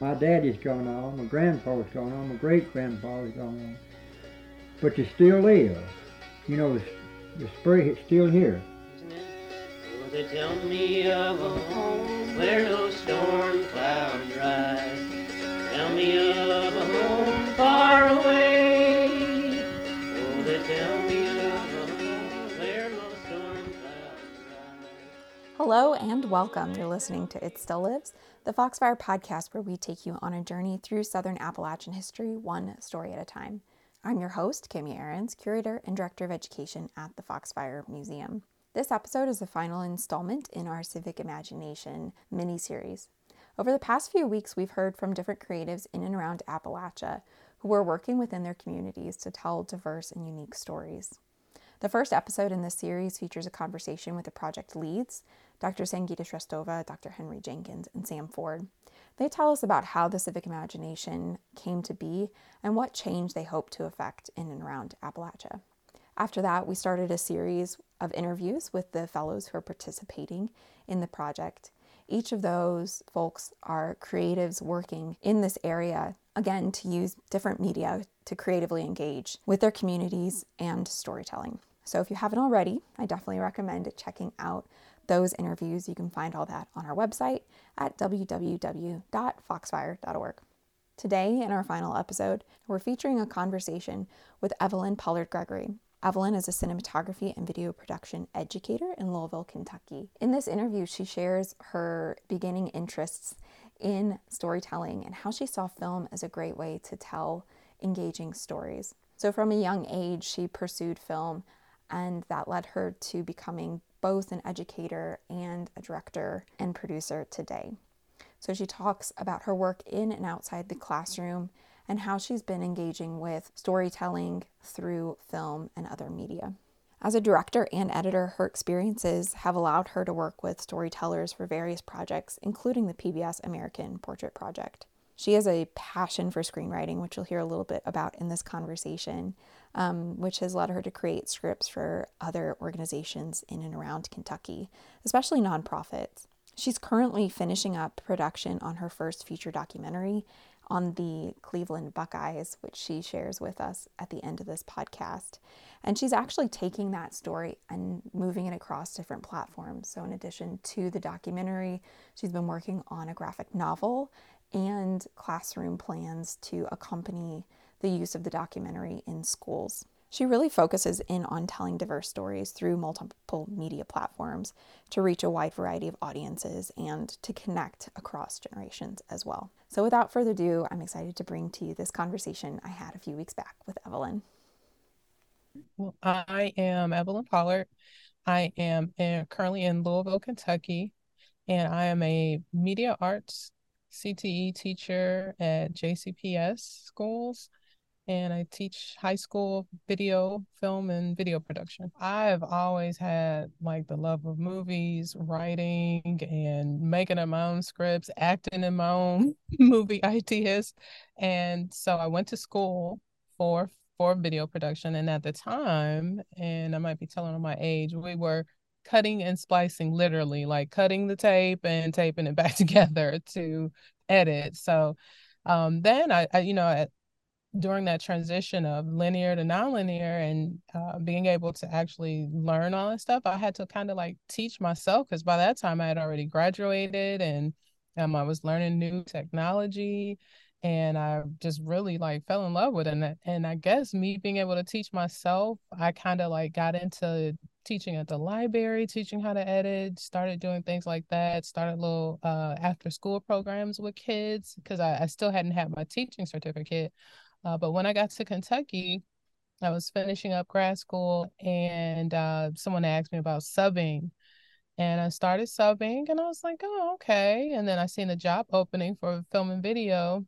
My daddy's gone on, my grandpa's gone on, my great grandfather's gone on. But you still live. You know, the, the spirit is still here. Oh, they tell me of a home where no storm clouds rise. Tell me of a home far away. Oh, they tell Hello and welcome. You're listening to It Still Lives, the Foxfire podcast where we take you on a journey through Southern Appalachian history, one story at a time. I'm your host, Kimmy Ahrens, curator and director of education at the Foxfire Museum. This episode is the final installment in our Civic Imagination mini series. Over the past few weeks, we've heard from different creatives in and around Appalachia who are working within their communities to tell diverse and unique stories. The first episode in this series features a conversation with the project leads, Dr. Sangita Shresthova, Dr. Henry Jenkins, and Sam Ford. They tell us about how the civic imagination came to be and what change they hope to effect in and around Appalachia. After that, we started a series of interviews with the fellows who are participating in the project. Each of those folks are creatives working in this area, again, to use different media to creatively engage with their communities and storytelling. So, if you haven't already, I definitely recommend checking out those interviews. You can find all that on our website at www.foxfire.org. Today, in our final episode, we're featuring a conversation with Evelyn Pollard Gregory. Evelyn is a cinematography and video production educator in Louisville, Kentucky. In this interview, she shares her beginning interests in storytelling and how she saw film as a great way to tell engaging stories. So, from a young age, she pursued film, and that led her to becoming both an educator and a director and producer today. So she talks about her work in and outside the classroom and how she's been engaging with storytelling through film and other media. As a director and editor, her experiences have allowed her to work with storytellers for various projects, including the PBS American Portrait Project. She has a passion for screenwriting, which you'll hear a little bit about in this conversation, um, which has led her to create scripts for other organizations in and around Kentucky, especially nonprofits. She's currently finishing up production on her first feature documentary on the Cleveland Buckeyes, which she shares with us at the end of this podcast. And she's actually taking that story and moving it across different platforms. So, in addition to the documentary, she's been working on a graphic novel and classroom plans to accompany the use of the documentary in schools. She really focuses in on telling diverse stories through multiple media platforms to reach a wide variety of audiences and to connect across generations as well. So, without further ado, I'm excited to bring to you this conversation I had a few weeks back with Evelyn. Well, I am Evelyn Pollard. I am in, currently in Louisville, Kentucky, and I am a media arts CTE teacher at JCPS schools and I teach high school video, film, and video production. I've always had like the love of movies, writing, and making up my own scripts, acting in my own movie ideas. And so I went to school for for video production. And at the time, and I might be telling on my age, we were cutting and splicing literally like cutting the tape and taping it back together to edit so um then i, I you know at, during that transition of linear to nonlinear and uh, being able to actually learn all that stuff i had to kind of like teach myself because by that time i had already graduated and um, i was learning new technology and I just really like fell in love with it. And, and I guess me being able to teach myself, I kind of like got into teaching at the library, teaching how to edit, started doing things like that, started little uh, after school programs with kids because I, I, still hadn't had my teaching certificate. Uh, but when I got to Kentucky, I was finishing up grad school and uh, someone asked me about subbing. And I started subbing and I was like, oh, okay. And then I seen a job opening for film and video.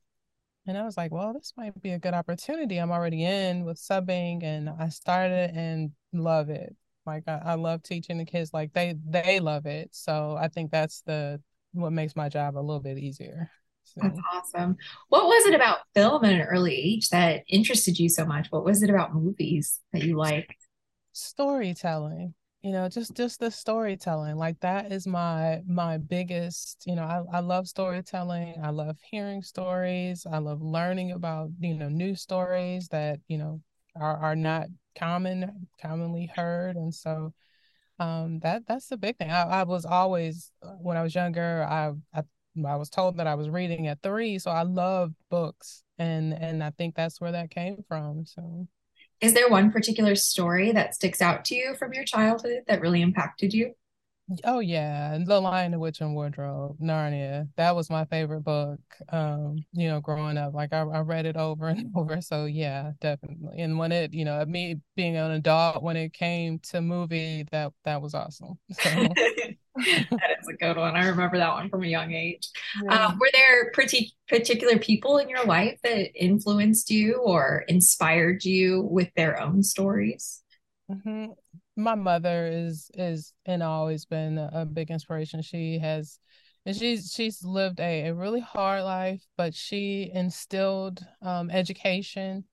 And I was like, well, this might be a good opportunity. I'm already in with subbing and I started and love it. Like I, I love teaching the kids. Like they they love it. So I think that's the what makes my job a little bit easier. So. That's awesome. What was it about film at an early age that interested you so much? What was it about movies that you liked? Storytelling. you know just just the storytelling like that is my my biggest you know I, I love storytelling i love hearing stories i love learning about you know new stories that you know are, are not common commonly heard and so um that that's the big thing I, I was always when i was younger I, I I was told that I was reading at three, so I love books, and and I think that's where that came from. So is there one particular story that sticks out to you from your childhood that really impacted you? Oh yeah, The Lion, the Witch, and Wardrobe, Narnia. That was my favorite book. Um, you know, growing up, like I, I read it over and over. So yeah, definitely. And when it, you know, me being an adult, when it came to movie, that that was awesome. So. that is a good one. I remember that one from a young age. Yeah. Um, were there pretty particular people in your life that influenced you or inspired you with their own stories? Mm-hmm. My mother is is and always been a big inspiration. She has and she's she's lived a, a really hard life, but she instilled um, education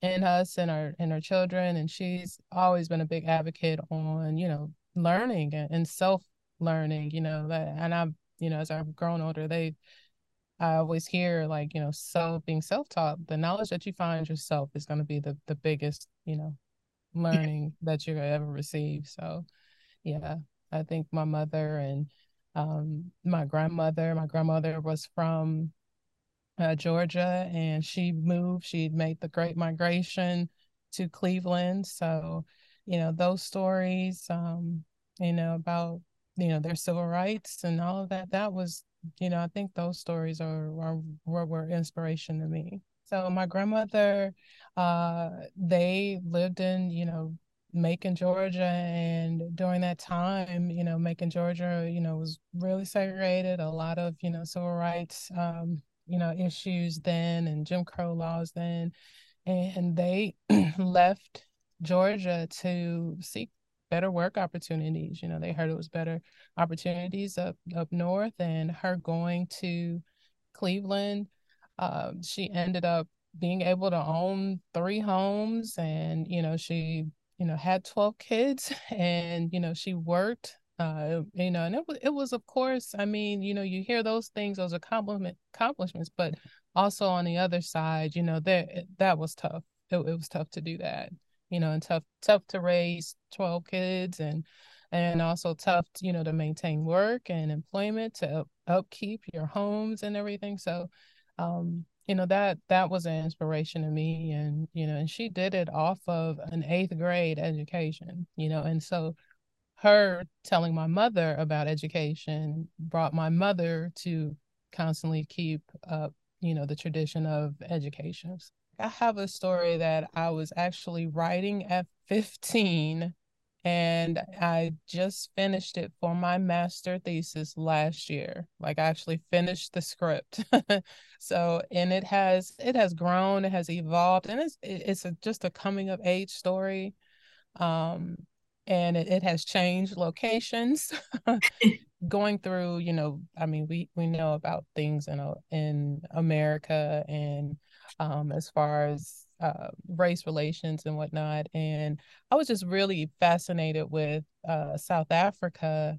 in us and our and our children, and she's always been a big advocate on you know learning and, and self learning, you know, that and I've, you know, as I've grown older, they I always hear like, you know, self being self-taught, the knowledge that you find yourself is gonna be the the biggest, you know, learning yeah. that you're gonna ever receive. So yeah, I think my mother and um my grandmother, my grandmother was from uh, Georgia and she moved, she made the great migration to Cleveland. So, you know, those stories, um, you know, about you know their civil rights and all of that that was you know i think those stories are, are were, were inspiration to me. So my grandmother uh they lived in you know macon georgia and during that time you know macon georgia you know was really segregated a lot of you know civil rights um you know issues then and jim crow laws then. And they left georgia to seek better work opportunities. You know, they heard it was better opportunities up up north, and her going to Cleveland, uh, she ended up being able to own three homes, and you know, she you know had twelve kids, and you know, she worked. Uh, you know, and it was it was of course. I mean, you know, you hear those things, those accomplishment accomplishments, but also on the other side, you know, that that was tough. It, it was tough to do that you know, and tough tough to raise 12 kids and and also tough, you know, to maintain work and employment to up, upkeep your homes and everything. So, um, you know, that that was an inspiration to me, and you know, and she did it off of an eighth grade education, you know, and so her telling my mother about education brought my mother to constantly keep up, you know, the tradition of education. I have a story that I was actually writing at 15 and I just finished it for my master thesis last year. Like I actually finished the script. so and it has it has grown, it has evolved and it's it's a, just a coming of age story. Um and it, it has changed locations going through you know i mean we we know about things in in america and um, as far as uh, race relations and whatnot. And I was just really fascinated with uh, South Africa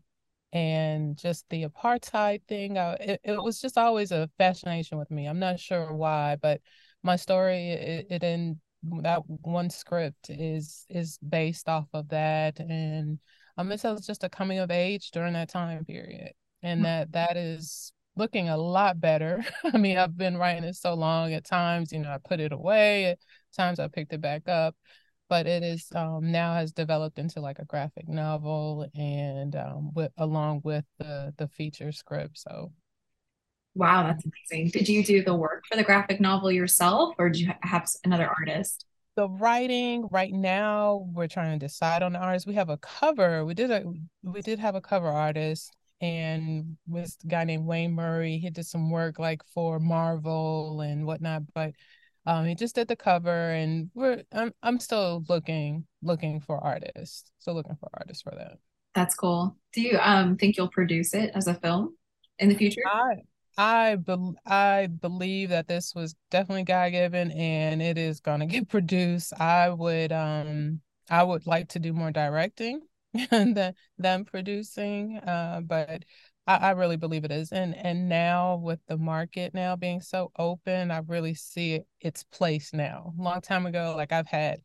and just the apartheid thing. Uh, it, it was just always a fascination with me. I'm not sure why, but my story it, it in that one script is is based off of that and um it's just a coming of age during that time period and hmm. that that is looking a lot better. I mean, I've been writing it so long. At times, you know, I put it away. At times, I picked it back up. But it is um, now has developed into like a graphic novel, and um, with along with the the feature script. So, wow, that's amazing. Did you do the work for the graphic novel yourself, or did you have another artist? the writing right now we're trying to decide on the artist we have a cover we did a we did have a cover artist and with a guy named Wayne Murray. He did some work like for Marvel and whatnot, but um, he just did the cover, and we're I'm I'm still looking looking for artists. Still looking for artists for that. That's cool. Do you um think you'll produce it as a film in the future? I I be- I believe that this was definitely God given, and it is gonna get produced. I would um I would like to do more directing than them producing. Uh, but I, I really believe it is. And and now with the market now being so open, I really see it, its place now. A long time ago, like I've had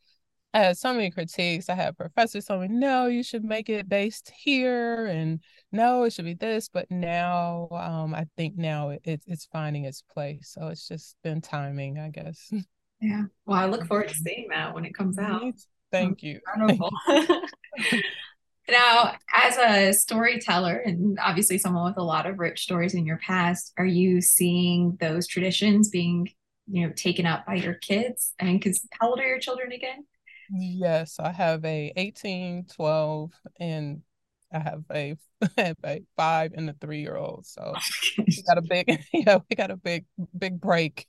I had so many critiques. I had professors tell me, no, you should make it based here and no, it should be this. But now um I think now it, it's finding its place. So it's just been timing, I guess. Yeah. Well, I look forward to seeing that when it comes out. Thank you. Now, uh, as a storyteller and obviously someone with a lot of rich stories in your past, are you seeing those traditions being, you know, taken up by your kids? I mean, because how old are your children again? Yes, I have a 18, 12, and I have a, a five and a three year old. So we got a big yeah, we got a big big break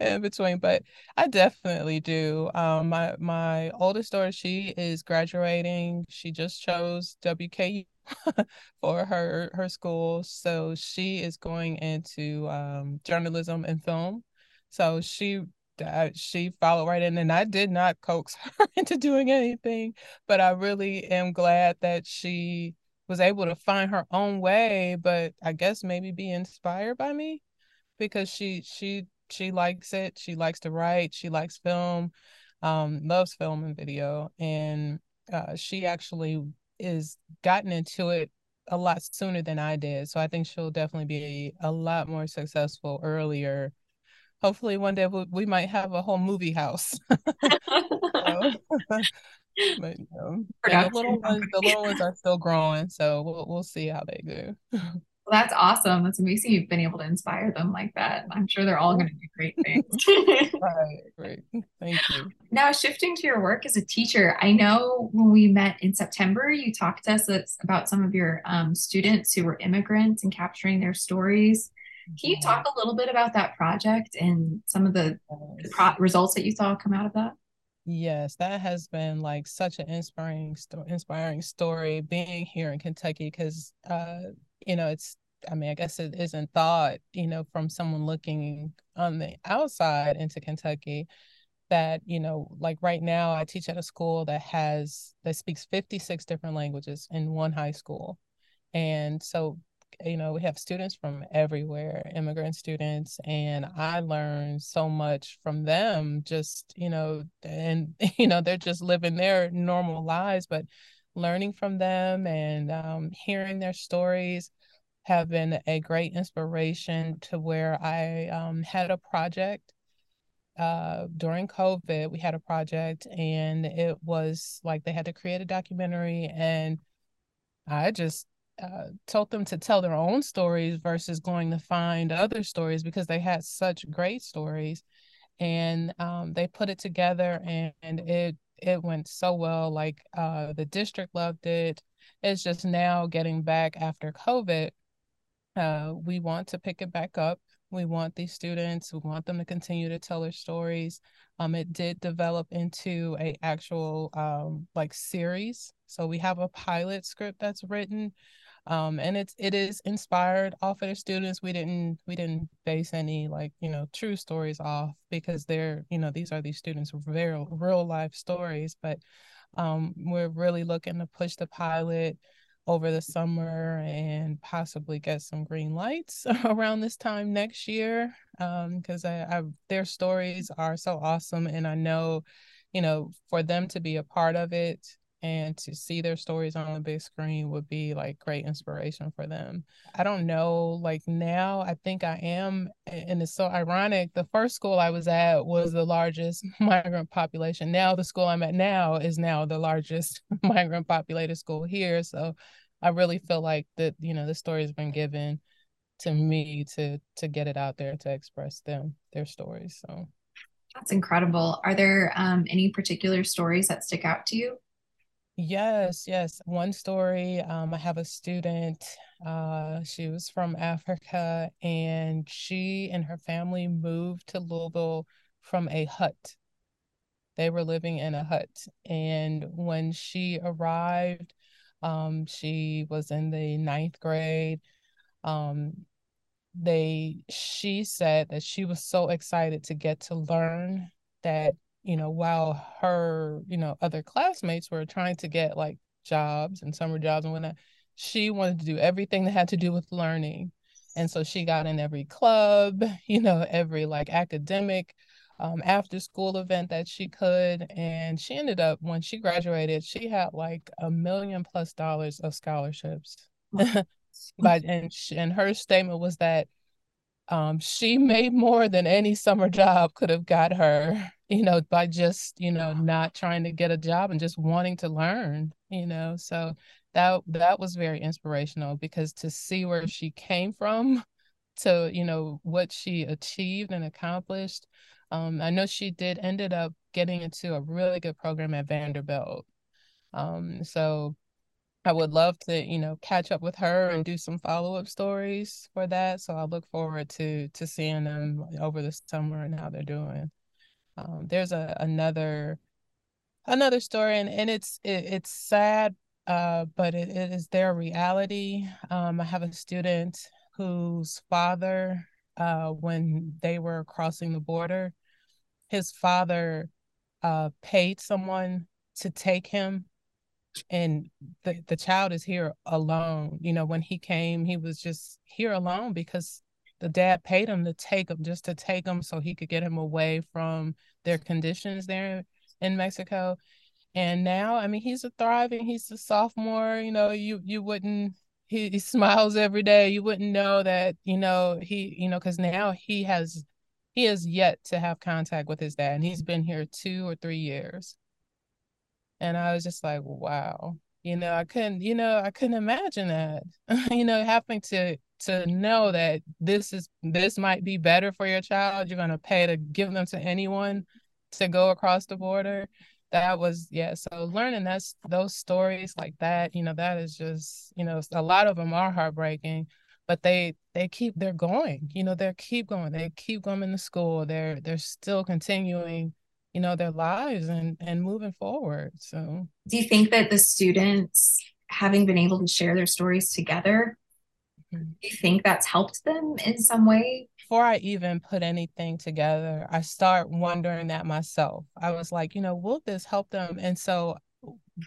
in between. But I definitely do. Um my my oldest daughter, she is graduating. She just chose WKU for her her school. So she is going into um journalism and film. So she that she followed right in and I did not coax her into doing anything, but I really am glad that she was able to find her own way, but I guess maybe be inspired by me because she she she likes it. She likes to write, she likes film, um, loves film and video. And uh, she actually is gotten into it a lot sooner than I did. So I think she'll definitely be a lot more successful earlier hopefully one day we, we might have a whole movie house. but, you know, the little ones, the little ones are still growing, so we'll we'll see how they do. Well, that's awesome. That's amazing. You've been able to inspire them like that. I'm sure they're all going to do great things. right, great. Thank you. Now, shifting to your work as a teacher, I know when we met in September, you talked to us about some of your um, students who were immigrants and capturing their stories. Can you talk a little bit about that project and some of the, pro- results that you saw come out of that? Yes, that has been like such an inspiring, sto- inspiring story being here in Kentucky because, uh, you know, it's. I mean, I guess it isn't thought, you know, from someone looking on the outside into Kentucky that you know like right now i teach at a school that has that speaks 56 different languages in one high school and so you know we have students from everywhere immigrant students and i learned so much from them just you know and you know they're just living their normal lives but learning from them and um, hearing their stories have been a great inspiration to where i um, had a project uh, during COVID, we had a project and it was like they had to create a documentary. And I just uh, told them to tell their own stories versus going to find other stories because they had such great stories. And um, they put it together and, and, it it went so well. Like uh, the district loved it. It's just now getting back after covid uh, we want to pick it back up. We want these students we want them to continue to tell their stories. Um, it did develop into a actual um, like series. So we have a pilot script that's written um, and it's it is inspired off of the students. We didn't we didn't base any like you know true stories off because they're you know these are these students real real life stories. But um, we're really looking to push the pilot over the summer and possibly get some green lights around this time next year. Because um, I, I their stories are so awesome and I know you know for them to be a part of it and to see their stories on the big screen would be like great inspiration for them. I don't know, like now I think I am, and it's so ironic. The first school I was at was the largest migrant population. Now the school I'm at now is now the largest migrant populated school here. So I really feel like that, you know, the story has been given to me to to get it out there to express them their stories. So that's incredible. Are there um, any particular stories that stick out to you? Yes, yes. One story, um, I have a student, uh, she was from Africa and she and her family moved to Louisville from a hut. They were living in a hut. And when she arrived, um, she was in the ninth grade. Um, they she said that she was so excited to get to learn that you know, while her, you know, other classmates were trying to get like jobs and summer jobs and whatnot. She wanted to do everything that had to do with learning. And so she got in every club, you know, every like academic um, after school event that she could. And she ended up, when she graduated, she had like a million plus dollars of scholarships. but and she, and her statement was that um, she made more than any summer job could have got her, you know, by just, you know, not trying to get a job and just wanting to learn, you know. So that that was very inspirational because to see where she came from to, you know, what she achieved and accomplished. Um, I know she did ended up getting into a really good program at Vanderbilt. Um, so I would love to, you know, catch up with her and do some follow up stories for that. So I look forward to to seeing them over the summer and how they're doing. Um, there's a another another story, and and it's it, it's sad, uh, but it, it is their reality. Um, I have a student whose father, uh, when they were crossing the border, his father uh paid someone to take him and the the child is here alone. You know when he came he was just here alone because the dad paid him to take him just to take him so he could get him away from their conditions there in Mexico. And now I mean he's a thriving he's a sophomore you know you you wouldn't he, he smiles every day. You wouldn't know that you know he you know because now he has he has yet to have contact with his dad and he's been here two or three years and I was just like, wow, you know, I couldn't, you know, I couldn't imagine that, you know, having to to know that this is this might be better for your child. You're gonna pay to give them to anyone to go across the border. That was yeah. So learning that's those stories like that, you know, that is just, you know, a lot of them are heartbreaking, but they they keep they're going, you know, they keep going. They keep going to school. They're they're still continuing you know their lives and and moving forward so. Do you think that the students having been able to share their stories together mm-hmm. do you think that's helped them in some way? Before i even put anything together i start wondering that myself. I was like you know will this help them? And so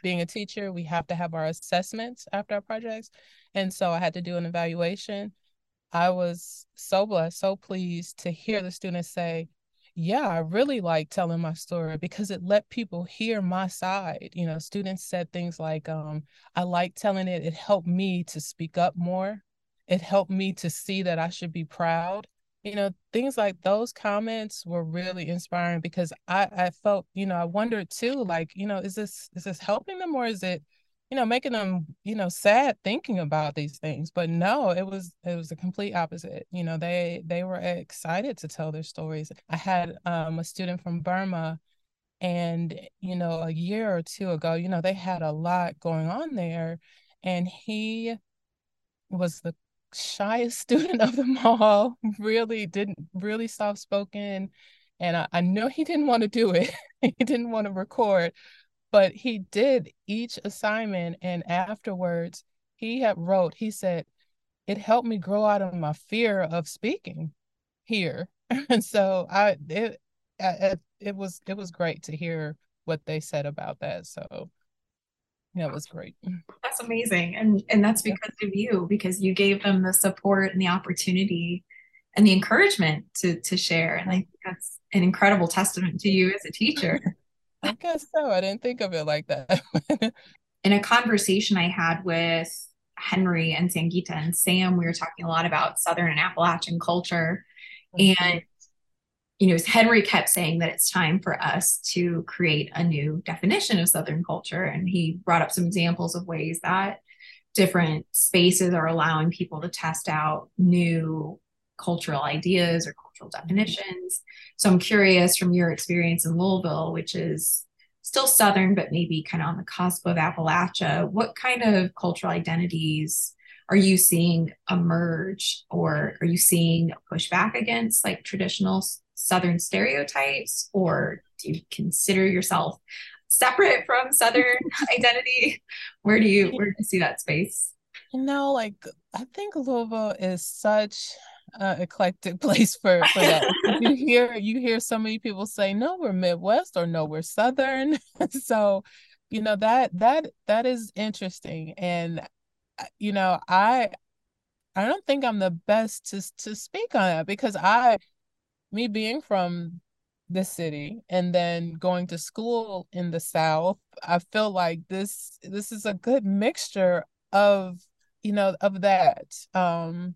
being a teacher we have to have our assessments after our projects. And so i had to do an evaluation. I was so blessed so pleased to hear the students say yeah, I really like telling my story because it let people hear my side. You know, students said things like, um, I like telling it, it helped me to speak up more. It helped me to see that I should be proud. You know, things like those comments were really inspiring because I, I felt, you know, I wondered too, like, you know, is this is this helping them or is it you know making them you know sad thinking about these things but no it was it was the complete opposite you know they they were excited to tell their stories. I had um, a student from burma and you know a year or two ago you know they had a lot going on there and he was the shyest student of them all really didn't really soft spoken and I, I know he didn't want to do it. He didn't want to record but he did each assignment and afterwards he had wrote he said it helped me grow out of my fear of speaking here. And so i it, it it was it was great to hear what they said about that so yeah it was great. That's amazing and and that's because yeah. of you because you gave them the support and the opportunity and the encouragement to to share and i think that's an incredible testament to you as a teacher I guess so. I didn't think of it like that. In a conversation I had with Henry and Sangita and Sam, we were talking a lot about Southern and Appalachian culture. Mm-hmm. And, you know, Henry kept saying that it's time for us to create a new definition of Southern culture. And he brought up some examples of ways that different spaces are allowing people to test out new cultural ideas or cultural mm-hmm. definitions. So I'm curious from your experience in Louisville, which is still Southern, but maybe kind of on the cusp of Appalachia, what kind of cultural identities are you seeing emerge or are you seeing pushback against like traditional Southern stereotypes or do you consider yourself separate from Southern identity? Where do you where do you see that space? You know, like I think Louisville is such uh, eclectic place for for that. you hear you hear so many people say, "No, we're Midwest," or "No, we're Southern." so you know that that that is interesting and uh, you know i i don't think i'm the best to to speak on that because i me being from the city and then going to school in the south i feel like this this is a good mixture of you know of that um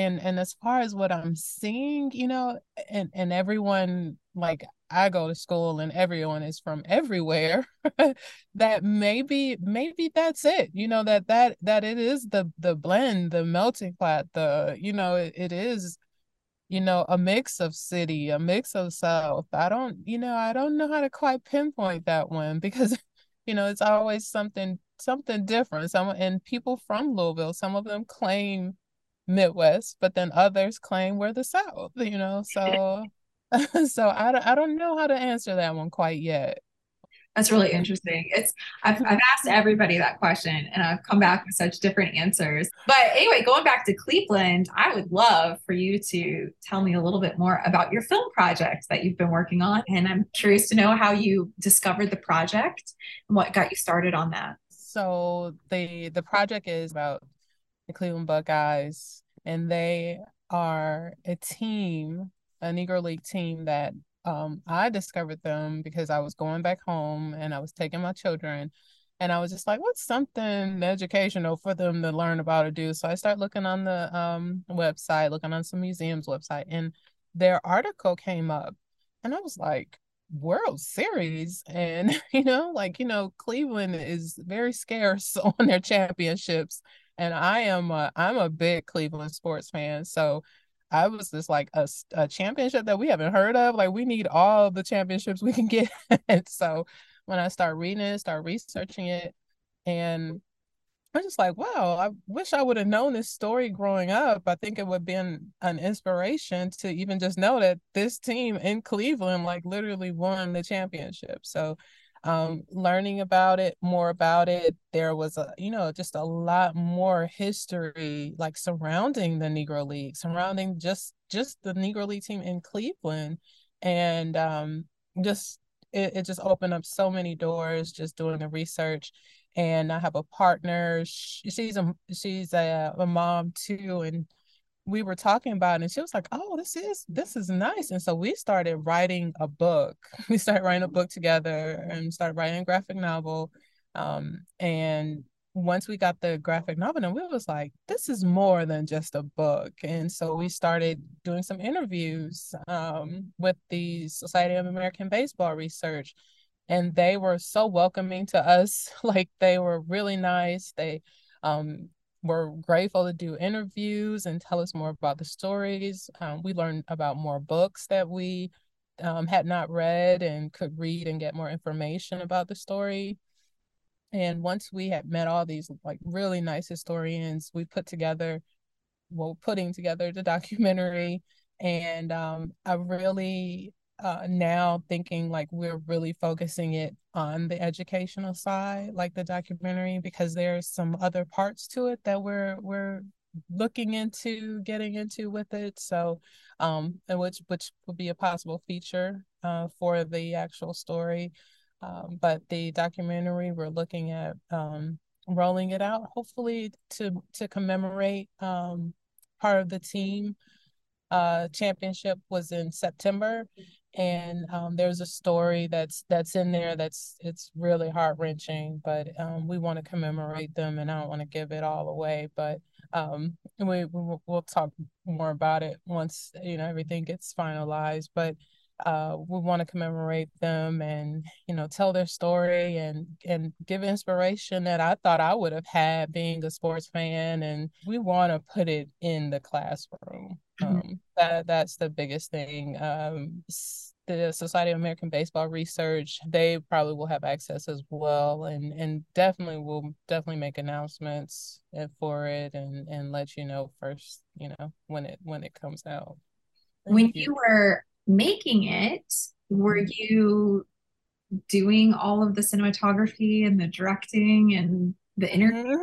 and and as far as what i'm seeing you know and and everyone like i go to school and everyone is from everywhere that maybe maybe that's it you know that that that it is the the blend the melting pot the you know it, it is you know a mix of city a mix of south. I don't you know i don't know how to quite pinpoint that one because you know it's always something something different. Some and people from louisville some of them claim midwest but then others claim we're the south you know so so I, I don't know how to answer that one quite yet that's really interesting. It's I've, I've asked everybody that question and I've come back with such different answers. But anyway, going back to Cleveland, I would love for you to tell me a little bit more about your film project that you've been working on. And I'm curious to know how you discovered the project and what got you started on that. So the the project is about the Cleveland Buckeyes and they are a team, a Negro League team that um, I discovered them because I was going back home and I was taking my children and I was just like, what's something educational for them to learn about or do? So I start looking on the um, website, looking on some museums website, and their article came up, and I was like, World Series, and you know, like you know, Cleveland is very scarce on their championships, and I am a, I'm a big Cleveland sports fan, so I was just like a, a championship that we haven't heard of. Like we need all the championships we can get. and so when I start reading it, start researching it, and I'm just like, wow, I wish I would have known this story growing up. I think it would have been an inspiration to even just know that this team in Cleveland, like literally won the championship. So um, learning about it, more about it. There was a, you know, just a lot more history like surrounding the Negro League, surrounding just just the Negro League team in Cleveland, and um, just it, it just opened up so many doors just doing the research. And I have a partner. She, she's a she's a, a mom too, and we were talking about it and she was like oh this is this is nice. And so we started writing a book. We started writing a book together and started writing a graphic novel um, and once we got the graphic novel and we was like this is more than just a book. And so we started doing some interviews um, with the society of american baseball research and they were so welcoming to us. Like they were really nice. They um, we're grateful to do interviews and tell us more about the stories. Um, we learned about more books that we um, had not read and could read and get more information about the story. And once we had met all these like really nice historians, we put together, well, putting together the documentary. And um, I really uh, now thinking like we're really focusing it on the educational side, like the documentary, because there's some other parts to it that we're we're looking into getting into with it. So, um, and which which would be a possible feature uh, for the actual story. Um, but the documentary we're looking at um, rolling it out, hopefully to to commemorate um, part of the team uh, championship was in September, and um, there's a story that's that's in there that's it's really heart wrenching, but um, we want to commemorate them, and I don't want to give it all away, but um, we we'll talk more about it once you know everything gets finalized, but. Uh, we want to commemorate them and you know tell their story and and give inspiration that I thought I would have had being a sports fan and we want to put it in the classroom Mm-hmm. Um, that that's the biggest thing. Um, the Society of American Baseball Research, they probably will have access as well, and and definitely will definitely make announcements for it and and let you know first, you know, when it when it comes out. When you. you were making it, were mm-hmm. you doing all of the cinematography and the directing and the interview?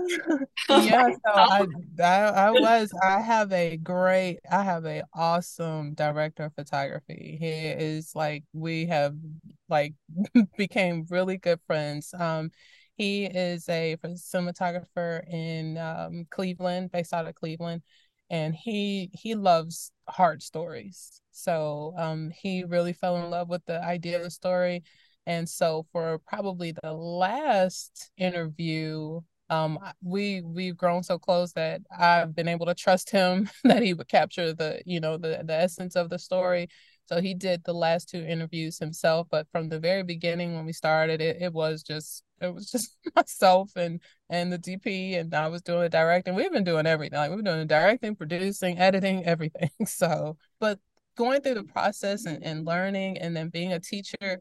Yeah, so I, I I was I have a great I have a awesome director of photography. He is like we have like became really good friends. Um he is a cinematographer in um, Cleveland, based out of Cleveland, and he he loves hard stories. So um, he really fell in love with the idea of the story and so for probably the last interview, um, we we've grown so close that I've been able to trust him that he would capture the you know the the essence of the story. So he did the last two interviews himself, but from the very beginning when we started, it, it was just it was just myself and and the DP, and I was doing the directing. We've been doing everything. Like we've been doing the directing, producing, editing, everything. So, but going through the process and, and learning and then being a teacher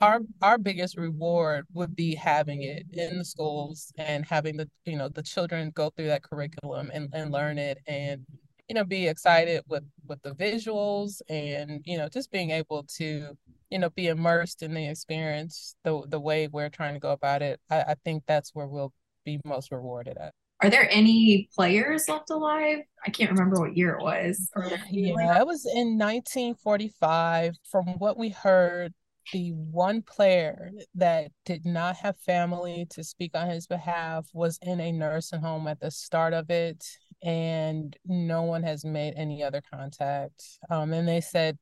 our our biggest reward would be having it in the schools and having the you know the children go through that curriculum and, and learn it and you know be excited with with the visuals and you know just being able to you know be immersed in the experience the the way we're trying to go about it i, I think that's where we'll be most rewarded at are there any players left alive? I can't remember what year it was. Yeah, it was in 1945. From what we heard, the one player that did not have family to speak on his behalf was in a nursing home at the start of it and no one has made any other contact um, and they said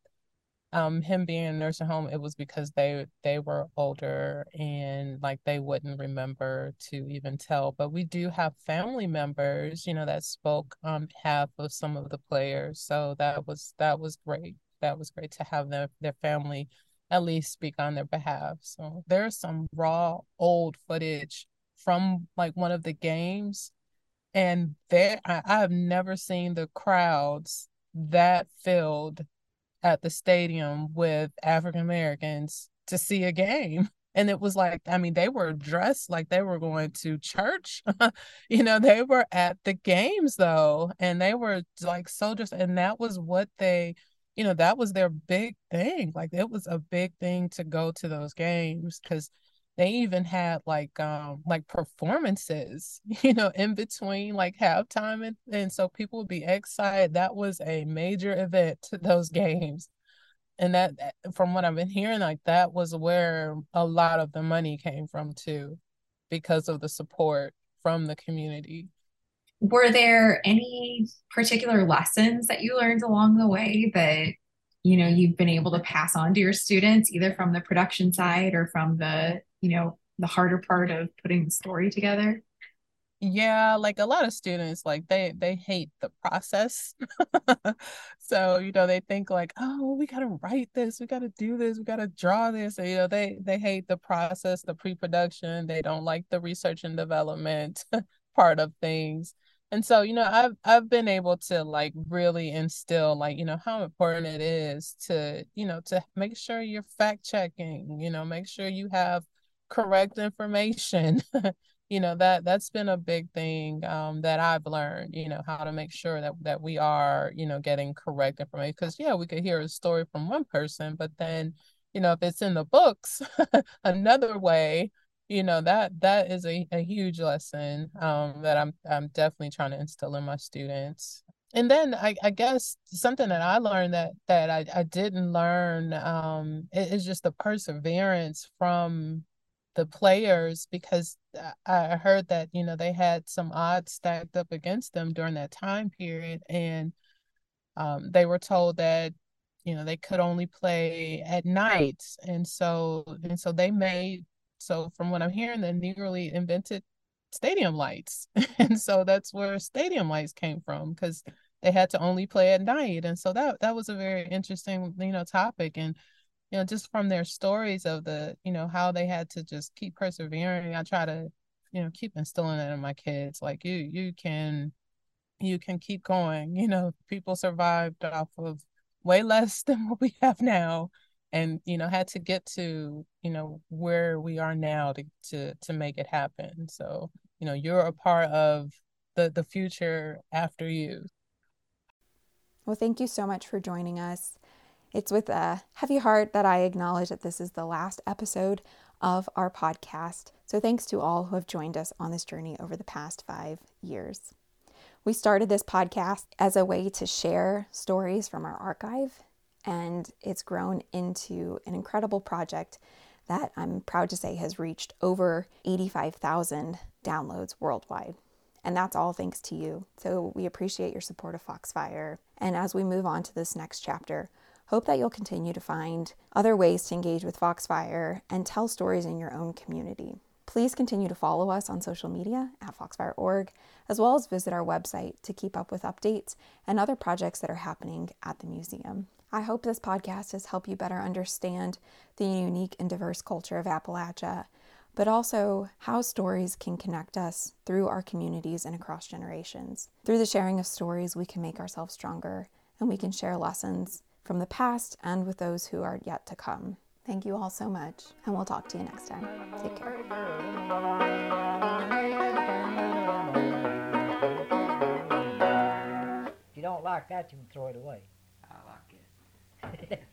um, him being in a nursing home it was because they they were older and like they wouldn't remember to even tell but we do have family members you know that spoke on behalf of some of the players so that was that was great that was great to have their their family at least speak on their behalf. So there's some raw old footage from like one of the games and there I, I have never seen the crowds that filled at the stadium with African Americans to see a game. And it was like, I mean, they were dressed like they were going to church. you know, they were at the games though, and they were like soldiers, and that was what they you know that was their big thing like it was a big thing to go to those games because they even had like um like performances you know in between like halftime and, and so people would be excited. That was a major event to those games. And that from what i've been hearing like that was where a lot of the money came from too because of the support from the community. Were there any particular lessons that you learned along the way that you know you've been able to pass on to your students either from the production side or from the you know the harder part of putting the story together? Yeah like a lot of students like they they hate the process. So you know they think like oh we got to write this we got to do this we got to draw this and, you know they they hate the process the pre-production they don't like the research and development part of things. And so you know i've i've been able to like really instill like you know how important it is to you know to make sure you're fact checking you know make sure you have correct information you know that that's been a big thing um, that i've learned you know how to make sure that that we are you know getting correct information because yeah we could hear a story from one person but then you know if it's in the books another way you know that that is a, a huge lesson um, that I'm I'm definitely trying to instill in my students. And then I, I guess something that I learned that that I, I didn't learn um, is just the perseverance from the players because I heard that you know they had some odds stacked up against them during that time period, and um, they were told that you know they could only play at night, and so and so they made so from what I'm hearing, they nearly invented stadium lights. and so that's where stadium lights came from because they had to only play at night. And so that that was a very interesting, you know, topic. And you know, just from their stories of the, you know, how they had to just keep persevering. I try to, you know, keep instilling that in my kids. Like you, you can, you can keep going. You know, people survived off of way less than what we have now and you know had to get to you know where we are now to to to make it happen so you know you're a part of the the future after you well thank you so much for joining us it's with a heavy heart that i acknowledge that this is the last episode of our podcast. So thanks to all who have joined us on this journey over the past five years. We started this podcast as a way to share stories from our archive, and it's grown into an incredible project that I'm proud to say has reached over 85,000 downloads worldwide. And that's all thanks to you. So we appreciate your support of Foxfire. And as we move on to this next chapter, hope that you'll continue to find other ways to engage with Foxfire and tell stories in your own community. Please continue to follow us on social media at foxfire.org, as well as visit our website to keep up with updates and other projects that are happening at the museum. I hope this podcast has helped you better understand the unique and diverse culture of Appalachia, but also how stories can connect us through our communities and across generations. Through the sharing of stories, we can make ourselves stronger and we can share lessons from the past and with those who are yet to come. Thank you all so much, and we'll talk to you next time. Take care. If you don't like that, you can throw it away. I like it.